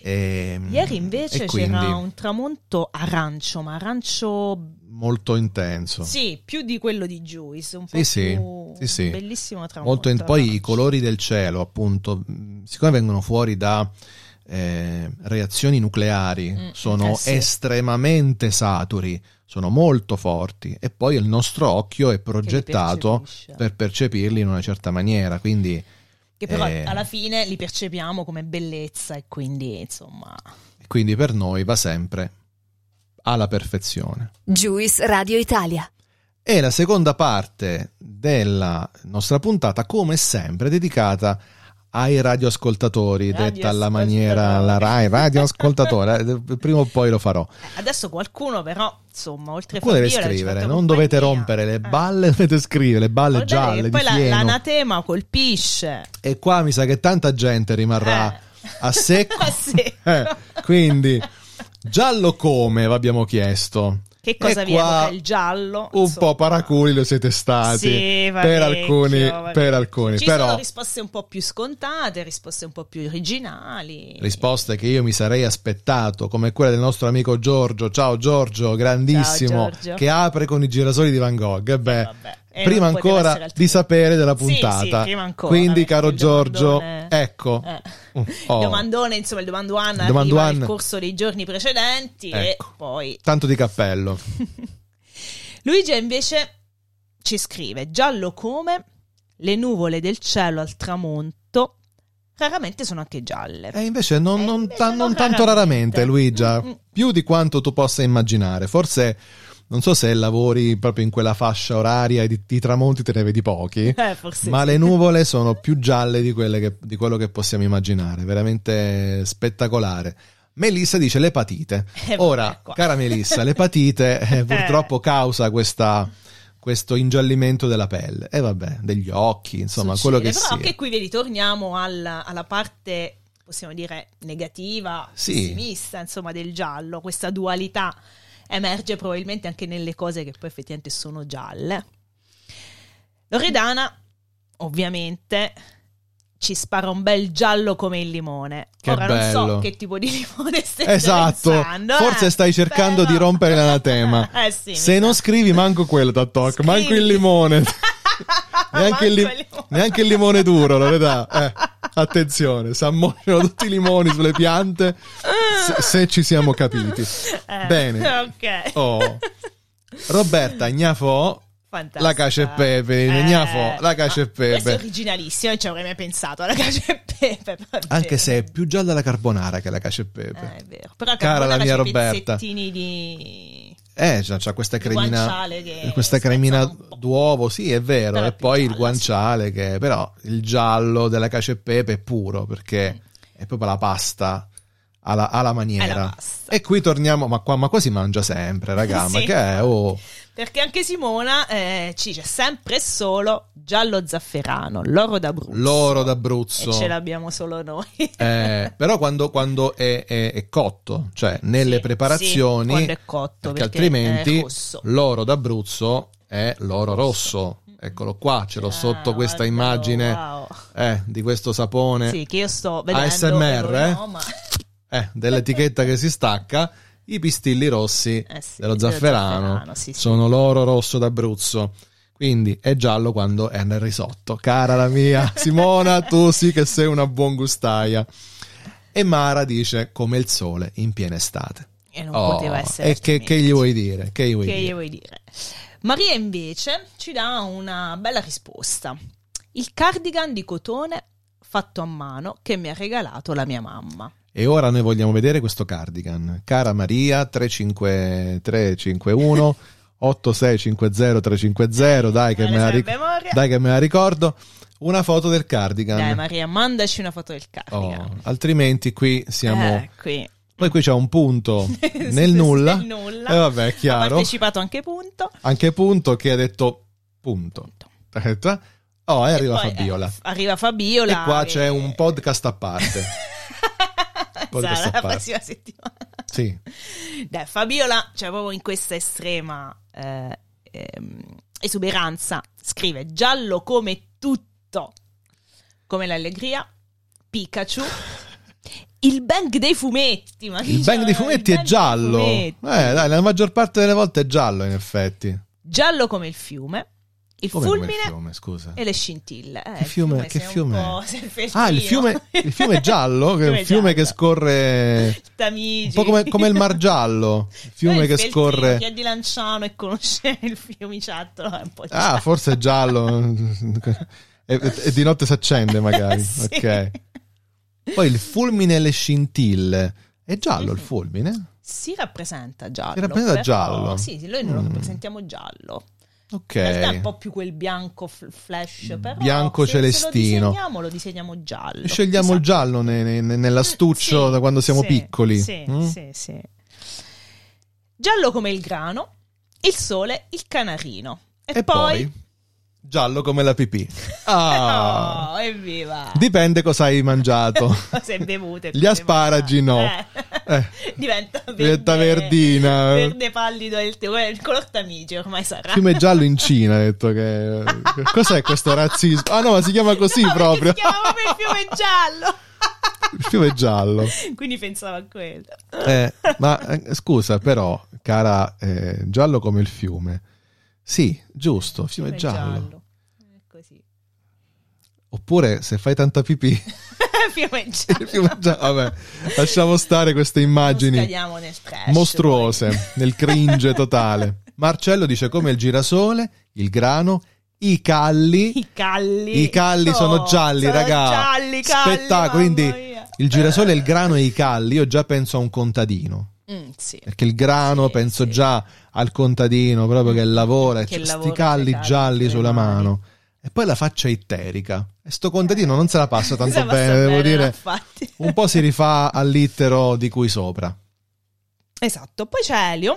E, ehm, Ieri invece c'era un tramonto arancio, ma arancio molto intenso. Sì, più di quello di Juice, un po' sì, sì, sì, sì. bellissimo tramonto. Molto in... Poi i colori del cielo, appunto, siccome vengono fuori da eh, reazioni nucleari, mm, sono eh sì. estremamente saturi, sono molto forti e poi il nostro occhio è progettato per percepirli in una certa maniera, quindi che però eh, alla fine li percepiamo come bellezza e quindi insomma quindi per noi va sempre alla perfezione. Juice Radio Italia. E la seconda parte della nostra puntata, come sempre, dedicata ai radioascoltatori, detta alla maniera la RAI, radioascoltatore, prima o poi lo farò. Adesso qualcuno però, insomma, oltre a Qualcuno deve scrivere, non compagnia. dovete rompere le Eh. balle, dovete scrivere le balle Guardate gialle di poi la- l'anatema colpisce. E qua mi sa che tanta gente rimarrà Eh. a secco. A secco. Eh, quindi, giallo come, vi abbiamo chiesto. Che cosa E vi evoca il giallo? Un Insomma. po' paraculi lo siete stati. Sì, per alcuni, parecchio. per alcuni. Ci però sono risposte un po' più scontate, risposte un po' più originali. risposte che io mi sarei aspettato, come quella del nostro amico Giorgio. Ciao Giorgio, grandissimo, Ciao, Giorgio. che apre con i girasoli di Van Gogh. Beh, Eh, vabbè. Prima ancora di sapere della Sì, puntata. sì, prima ancora, Quindi, caro Giorgio, ecco. Eh. Oh, Il domandone, insomma, il domanduan Il domanduan. arriva nel corso dei giorni precedenti Ecco. e poi Tanto di cappello. Luigi invece ci scrive giallo come le nuvole del cielo al tramonto raramente sono anche gialle. E invece non, Eh, non invece ta- no, non tanto raramente. raramente, Luigia, Mm, mm. più di quanto tu possa immaginare. Forse non so se lavori proprio in quella fascia oraria e di, di tramonti te ne vedi pochi. Eh, Ma sì. le nuvole sono più gialle di, quelle che- di quello che possiamo immaginare, veramente spettacolare. Melissa dice l'epatite. Eh, Ora, cara Melissa, l'epatite eh, purtroppo causa questa- questo ingiallimento della pelle e vabbè, degli occhi, insomma, Succede, quello che però sia. anche qui vedi torniamo alla, alla parte possiamo dire negativa Sì. pessimista insomma del giallo questa dualità emerge probabilmente anche nelle cose che poi effettivamente sono gialle Loredana ovviamente ci spara un bel giallo come il limone Che ora non so bello. che tipo di limone stai Esatto, pensando, forse eh, stai cercando però- di rompere l'anatema. eh sì, Se non sa. scrivi manco quello da Scrivi. manco il limone. neanche, il li- il limone. neanche il limone duro, Loredà. Eh, attenzione, si ammogliano tutti i limoni sulle piante, se, se ci siamo capiti. Eh, Bene. ok Oh. Roberta Gnafò, Fantastica. la cacio e pepe, Gnafò, la cacio e pepe. Questo è originalissimo, non ci avrei mai pensato alla cacio e pepe. Anche se è più gialla la carbonara che la cacio e pepe. Eh, è vero. Però Cara la mia Roberta. di... Eh, c'ha, c'ha questa Il cremina, questa cremina d'uovo, sì, è vero, Però e poi il gialla, guanciale che però il giallo della cacio e pepe è puro Mm. perché è proprio la pasta alla, alla maniera. E qui torniamo, ma qua, ma qua si mangia sempre, raga, ma Sì. che è? Oh, Perché anche Simona eh, ci dice sempre e solo giallo zafferano, l'oro d'Abruzzo. l'oro E d'Abruzzo. ce l'abbiamo solo noi. Eh, però quando, quando è, è- è cotto, cioè nelle Sì, preparazioni, sì, quando è cotto, perché, perché altrimenti rosso. l'oro d'Abruzzo è l'oro rosso. Eccolo qua, ce l'ho sotto Ah, questa guardalo, immagine wow. eh, di questo sapone, Sì, che io sto vedendo. ASMR, e eh? no, ma- eh, dell'etichetta che si stacca. I pistilli rossi Eh sì, dello dello zafferano, zafferano, sì, sì. sono l'oro rosso d'Abruzzo. Quindi è giallo quando è nel risotto. Cara la mia Simona, tu sì che sei una buon gustaia. E Mara dice come il sole in piena estate. E non Oh, poteva essere e che, che gli vuoi dire? Che gli vuoi Che dire? gli vuoi dire? Maria invece ci dà una bella risposta. Il cardigan di cotone fatto a mano che mi ha regalato la mia mamma. E ora noi vogliamo vedere questo cardigan. Cara Maria, 35 351 8650 350, dai che, Me la ric- dai che me la ricordo. Una foto del cardigan. Dai Maria, mandaci una foto del cardigan. Oh, altrimenti qui siamo... Eh, qui. Poi qui c'è un punto nel nulla. nel nulla. E vabbè, è Ha chiaro. partecipato anche punto. Anche punto che ha detto punto. Aspetta. Oh, e arriva Poi, Fabiola. eh, arriva Fabiola. E qua che- c'è un podcast a parte. Sarà la prossima settimana. Sì. Dai, Fabiola, cioè proprio in questa estrema eh, ehm, esuberanza, scrive giallo come tutto, come l'allegria, Pikachu, il bang dei fumetti. Ma Il bang dei fumetti Il è giallo. dei Eh, fumetti. dai, la maggior parte delle volte è giallo, in effetti. Giallo come il fiume, il Come, fulmine il fiume, scusa. e le scintille. Eh, Che fiume- che fiume Ah, il fiume, il fiume giallo, che è un Fiume che scorre Tamigi. un po' come, come il Mar Giallo, il fiume che il feltrino, scorre. Chi è di Lanciano e conosce il fiumiciattolo è un po' Ah, giallo. forse è giallo. e, e di notte si accende magari. Sì. Ok. Poi il fulmine e le scintille. È giallo il fulmine? si rappresenta giallo. Si rappresenta però- giallo? Sì, sì, noi non lo Mm. rappresentiamo giallo. Ok. È un po' più quel bianco f- flash, però Bianco se, se celestino. lo disegniamo, lo disegniamo giallo. Scegliamo il giallo ne- ne- nell'astuccio Sì, da quando siamo sì, piccoli. Sì, Mm? sì, sì. Giallo come il grano, il sole, il canarino. E, E poi giallo come la pipì. Ah. Oh, evviva! Dipende cosa hai mangiato. Se bevute. Gli asparagi no. Eh. Eh. Diventa, verde, Diventa verdina. Verde pallido il, teo- il color tamigi ormai sarà. Fiume giallo in Cina, ha detto che... Cos'è questo razzismo? Ah no, ma si chiama così No, proprio. Si chiama proprio il fiume giallo. Il fiume giallo. Quindi pensavo a quello. Eh, ma eh, scusa, però, cara, eh, giallo come il fiume. Sì, giusto, fiume, giallo. È così. Oppure se fai tanta pipì, fiume giallo. il fiume giallo. Vabbè, lasciamo stare queste immagini trash, mostruose, nel cringe totale. Marcello dice come il girasole, il grano, i calli. poi. I calli. I calli sono gialli, sono raga. Gialli, calli, Spettacolo, quindi mia. il girasole, il grano e i calli, io già penso a un contadino. Mm, sì. Perché il grano Sì, penso sì. già al contadino proprio che lavora e Che c'ha sti lavora calli gialli sulla mani. mano. E poi la faccia itterica. Sto contadino non se la passa tanto passa bene, devo bene, dire. infatti. Un po' si rifà all'ittero di cui sopra. Esatto, poi c'è Elio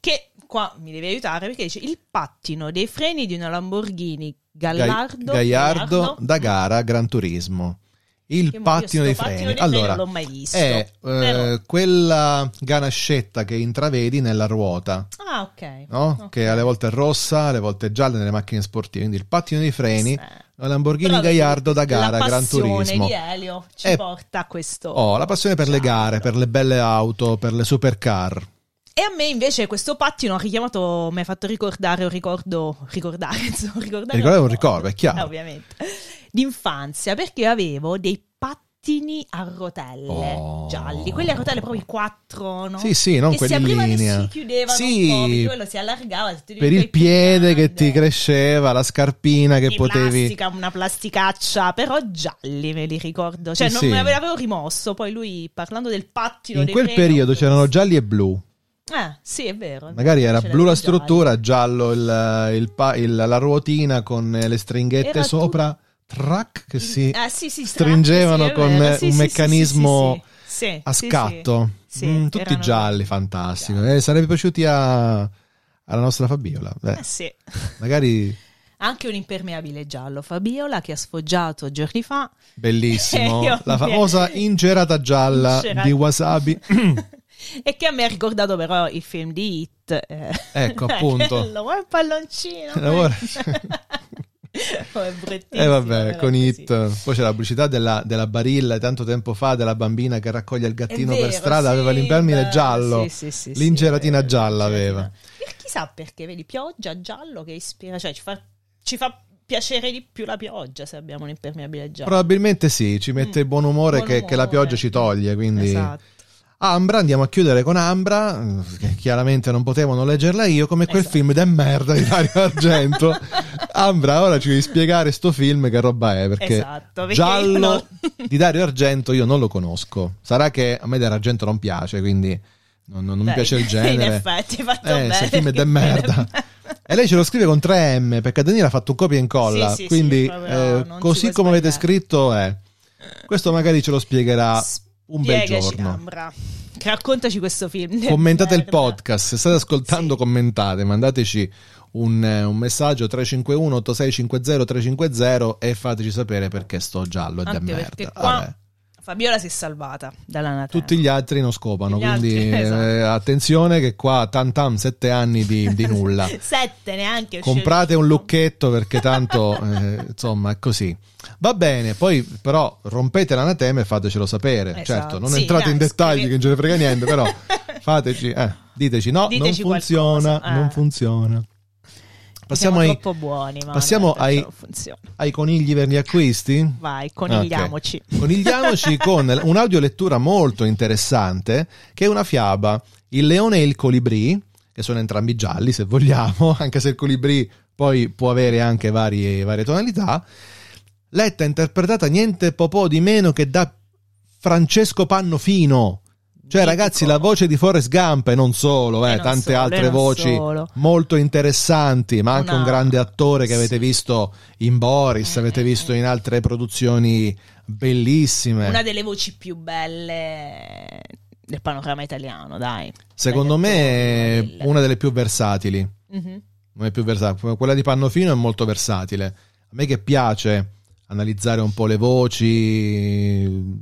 che qua mi deve aiutare perché dice il pattino dei freni di una Lamborghini Gai- Gallardo, Gaiardo da gara Gran Turismo. Il Che pattino dei pattino freni. dei freni allora, non l'ho mai visto. è eh, quella ganascetta che intravedi nella ruota, Ah, ok. no? Ok. che alle volte è rossa, alle volte è gialla nelle macchine sportive. Quindi il pattino dei freni, la Lamborghini Però vedi, Gallardo da gara la Gran passione Turismo. di Elio ci Eh, porta a questo. Oh, la passione per le giallo. gare, per le belle auto, per le supercar. E a me invece questo pattino ha richiamato, mi ha fatto ricordare un ricordo, ricordare, insomma, ricordare Ricordare un ricordo, è chiaro. Eh, ovviamente, d'infanzia, perché avevo dei pattini a rotelle Oh. gialli, quelli a rotelle proprio i quattro, no? Sì, sì, non che quelli in linea. si chiudevano Sì. un po', quello si allargava. Per il piede che ti cresceva, la scarpina che Di potevi... plastica, una plasticaccia, però gialli me li ricordo. Cioè, Sì, non sì. me l'avevo rimosso. Poi lui, parlando del pattino In quel periodo c'erano gialli e blu. Eh, sì, è vero. Magari era blu la struttura, giallo il- il pa- il- la ruotina con le stringhette Era sopra, track che si Eh, sì, sì, stringevano sì, è con vero. Sì, un sì, sì, meccanismo sì, sì, sì. a Sì, sì. scatto. Sì, Mm, tutti erano- gialli, fantastico. Eh, sarebbe piaciuti a- alla nostra Fabiola. Beh, Eh, sì. magari Anche un impermeabile giallo Fabiola che ha sfoggiato giorni fa. bellissimo. Io La famosa incerata gialla Incerata- di wasabi. e che a me ha ricordato però il film di Hit. eh. Ecco, appunto. Quello, vuoi un palloncino? Lavora- Oh, bruttissimo, E Eh, vabbè, con così. It. Poi c'è la pubblicità della, della Barilla tanto tempo fa della bambina che raccoglie il gattino vero, per strada, sì, aveva l'impermeabile beh, giallo. sì, sì, L'ingeratina vero, gialla l'ingeratina. aveva. E Chissà perché, vedi, pioggia giallo che ispira, cioè ci fa, ci fa piacere di più la pioggia se abbiamo un impermeabile giallo. Probabilmente sì, ci mette Mm. buon umore Buon che, che la umore. pioggia ci toglie, quindi... Esatto. Ambra, andiamo a chiudere con Ambra, eh, che chiaramente non potevano leggerla io, come quel Esatto. film de merda di Dario Argento. Ambra, ora ci devi spiegare sto film che roba è, perché, Esatto, perché giallo non- di Dario Argento io non lo conosco. Sarà che a me Dario Argento non piace, quindi non, non- non mi Dai, piace il genere. In effetti, fatto Eh, bene. il film è de merda. E lei ce lo scrive con 3M perché Daniele ha fatto un copia e incolla. Sì, sì, quindi, sì, eh, non così come avete scritto, è. Questo magari ce lo spiegherà un bel Spiegaci, giorno. Ambra. Raccontaci questo film. Commentate il merda. podcast. Se state ascoltando, Sì. commentate. Mandateci un, eh, un messaggio 351 8650 350 e fateci sapere perché sto giallo e da Anche merda. perché qua Vabbè. Fabiola si è salvata dalla Natale. Tutti gli altri non scopano, Gli altri, quindi esatto. eh, attenzione che qua tam tam sette anni di, di nulla. Sette neanche. Comprate un lucchetto perché tanto eh, insomma è così. Va bene, poi però rompete l'anatema e fatecelo sapere. Esatto. Certo, non Sì, entrate dai, in dettagli scrivi- che non ce ne frega niente, però fateci, eh, diteci no, Diteci non funziona, qualcosa, eh. non funziona. Passiamo Siamo ai, troppo buoni, ma passiamo ai- ai conigli per gli acquisti. Vai, conigliamoci. Ok. Conigliamoci con un'audiolettura molto interessante che è una fiaba, Il leone e il colibrì, che sono entrambi gialli se vogliamo, anche se il colibrì poi può avere anche varie, varie tonalità. Letta e interpretata niente po' di meno che da Francesco Pannofino. Cioè, ragazzi, la voce di Forrest Gump e non solo, eh, E non tante solo, altre voci solo. molto interessanti, ma anche Una- un grande attore che avete Sì. visto in Boris, Mm, avete mm, visto mm. in altre produzioni bellissime. Una delle voci più belle del panorama italiano, dai. Secondo me è una delle più versatili. Mhm. Non è più versatile. Quella di Pannofino è molto versatile. A me che piace analizzare un po' le voci,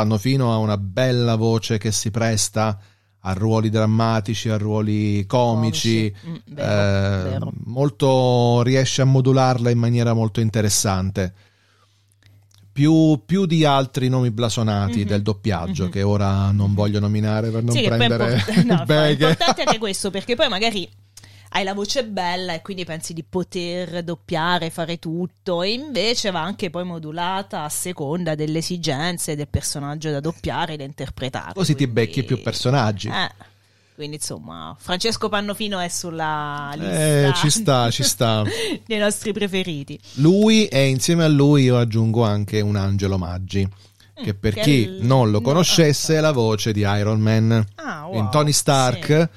Pannofino ha una bella voce che si presta a ruoli drammatici, a ruoli comici. Mm, vero, eh, vero. molto riesce a modularla in maniera molto interessante. Più, più di altri nomi blasonati Mhm. del doppiaggio, Mhm. che ora non voglio nominare per non Sì, poi prendere import- no, è importante anche questo, perché poi magari hai la voce bella e quindi pensi di poter doppiare, fare tutto, e invece va anche poi modulata a seconda delle esigenze del personaggio da doppiare e da interpretare. Così ti quindi- becchi più personaggi. Eh, quindi insomma, Francesco Pannofino è sulla lista Eh, ci sta, ci sta. dei nostri preferiti. Lui e insieme a lui io aggiungo anche un Angelo Maggi, che per che chi il- non lo no, conoscesse è la voce di Iron Man Ah, wow, in Tony Stark.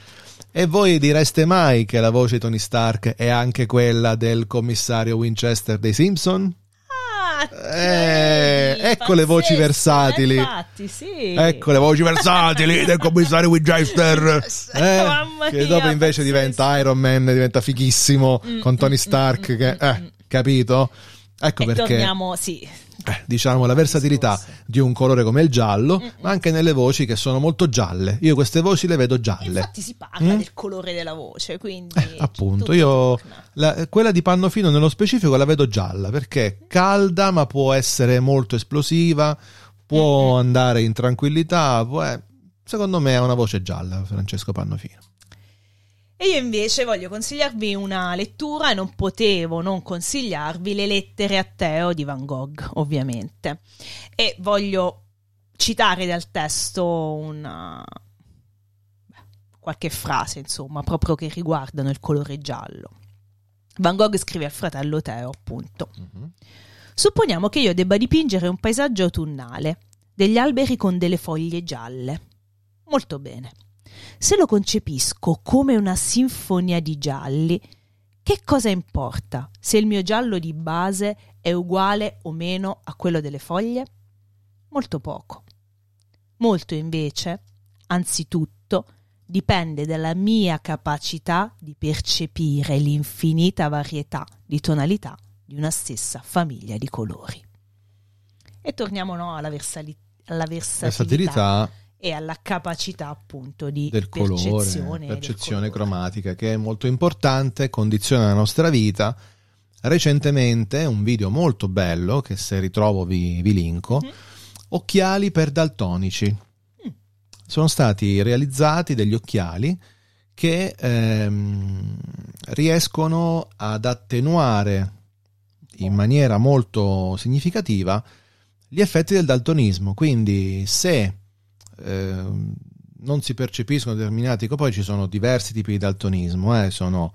E voi direste mai che la voce di Tony Stark è anche quella del commissario Winchester dei Simpson? Ah, Eh, ecco le voci pazzesco, versatili. eh, Infatti, sì. Ecco le voci versatili del commissario Winchester. Eh, che dopo invece diventa Iron Man, diventa fighissimo Mm, con Tony mm, Stark. mm, che, mm, eh, mm. capito? Ecco e perché torniamo, sì. eh, diciamo la versatilità di un colore come il giallo, Mm, ma anche nelle voci che sono molto gialle. Io queste voci le vedo gialle. Infatti si parla Mm? del colore della voce, quindi Eh, appunto, io la- quella di Pannofino nello specifico la vedo gialla perché è calda, ma può essere molto esplosiva, può Mm-mm. andare in tranquillità. può- eh, secondo me è una voce gialla, Francesco Pannofino. E io invece voglio consigliarvi una lettura e non potevo non consigliarvi le lettere a Teo di Van Gogh, ovviamente. E voglio citare dal testo una qualche frase, insomma, proprio che riguardano il colore giallo. Van Gogh scrive al fratello Teo, appunto. Supponiamo che io debba dipingere un paesaggio autunnale, degli alberi con delle foglie gialle. Molto bene. Se lo concepisco come una sinfonia di gialli, che cosa importa se il mio giallo di base è uguale o meno a quello delle foglie? Molto poco. Molto invece, anzitutto, dipende dalla mia capacità di percepire l'infinita varietà di tonalità di una stessa famiglia di colori. E torniamo no, alla, versali- alla versatilità Versatilità e alla capacità appunto di del percezione, colore, percezione cromatica, che è molto importante, condiziona la nostra vita. Recentemente un video molto bello, che se ritrovo vi, vi linko, Mhm. occhiali per daltonici. Mm. Sono stati realizzati degli occhiali che ehm, riescono ad attenuare in maniera molto significativa gli effetti del daltonismo. Quindi se ehm, non si percepiscono determinati, poi ci sono diversi tipi di daltonismo, eh, sono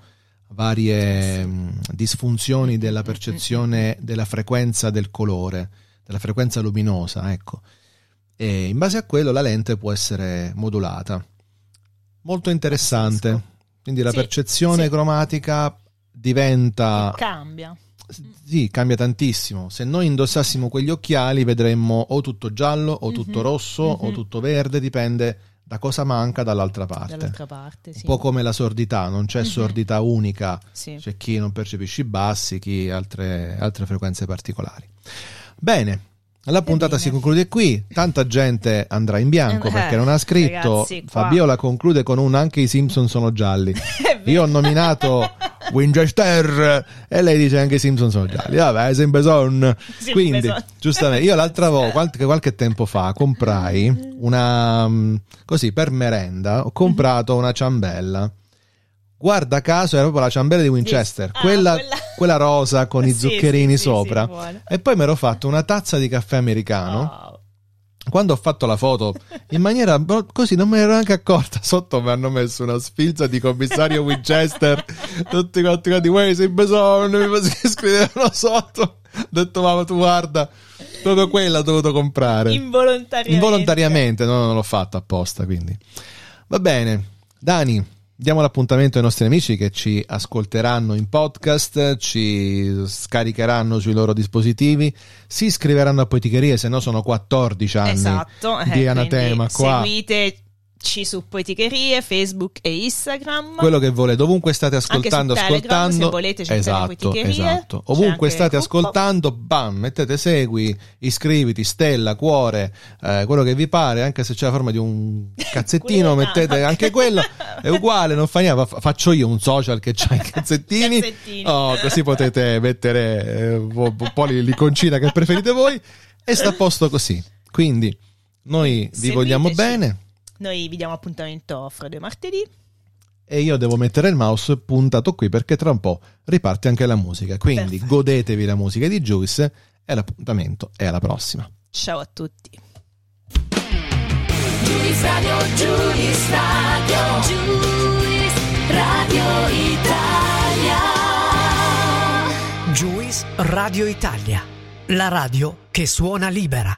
varie mh, disfunzioni della percezione della frequenza del colore, della frequenza luminosa, ecco. E in base a quello la lente può essere modulata. Molto interessante. Quindi la Sì, percezione sì. cromatica diventa cambia. Sì, cambia tantissimo. Se noi indossassimo quegli occhiali vedremmo o tutto giallo o tutto Mhm, rosso o mhm. tutto verde, dipende da cosa manca dall'altra parte. Dall'altra parte, sì. Un po' come la sordità, non c'è Mhm. sordità unica, Sì. c'è chi non percepisce i bassi, chi altre, altre frequenze particolari. Bene, la puntata si conclude qui, tanta gente andrà in bianco Eh, perché non ha scritto, ragazzi. Fabiola conclude con un anche i Simpson sono gialli. Io ho nominato Winchester e lei dice anche i Simpson sono gialli. Vabbè, sempre son. Sempre Quindi, son. giustamente, io l'altra volta, qualche, qualche tempo fa, comprai una mm, così per merenda. Ho comprato una ciambella. Guarda caso, era proprio la ciambella di Winchester, Ah, quella, quella- quella rosa con i zuccherini sì, sì, sopra. sì, e poi mi ero fatto una tazza di caffè americano Wow. quando ho fatto la foto in maniera così non me ne ero neanche accorta sotto mi hanno messo una sfilza di commissario Winchester tutti quanti quanti "Uè, sei besone mi scrivevano sotto ho detto mamma tu guarda Proprio quella ho dovuto comprare. Involontariamente. Involontariamente, no, non l'ho fatto apposta, quindi. Va bene. Dani, diamo l'appuntamento ai nostri amici che ci ascolteranno in podcast, ci scaricheranno sui loro dispositivi, si iscriveranno a Poeticherie, se no sono 14 anni Esatto. di eh, anatema quindi qua. Seguiteci su Poeticherie, Facebook e Instagram. quello che volete, ovunque state ascoltando, Telegram, ascoltando. se volete cercare esatto, Poeticherie. esatto. Ovunque state ascoltando, bam, mettete segui, iscriviti, stella, cuore, eh, quello che vi pare, anche se c'è la forma di un cazzettino, mettete anche quello, è uguale, non fa niente, fa- faccio io un social che c'ha i cazzettini. Cazzettini. Oh, così potete mettere eh, un po' l'iconcina che preferite voi e sta a posto così. Quindi noi vi Seguiteci. vogliamo bene. Noi vi diamo appuntamento fra due martedì. e io devo mettere il mouse puntato qui perché tra un po' riparte anche la musica. Quindi Perfetto. godetevi la musica di Juice e l'appuntamento è alla prossima. Ciao a tutti. Juice Radio, Juice Radio, Juice Radio Italia. Juice Radio Italia, la radio che suona libera.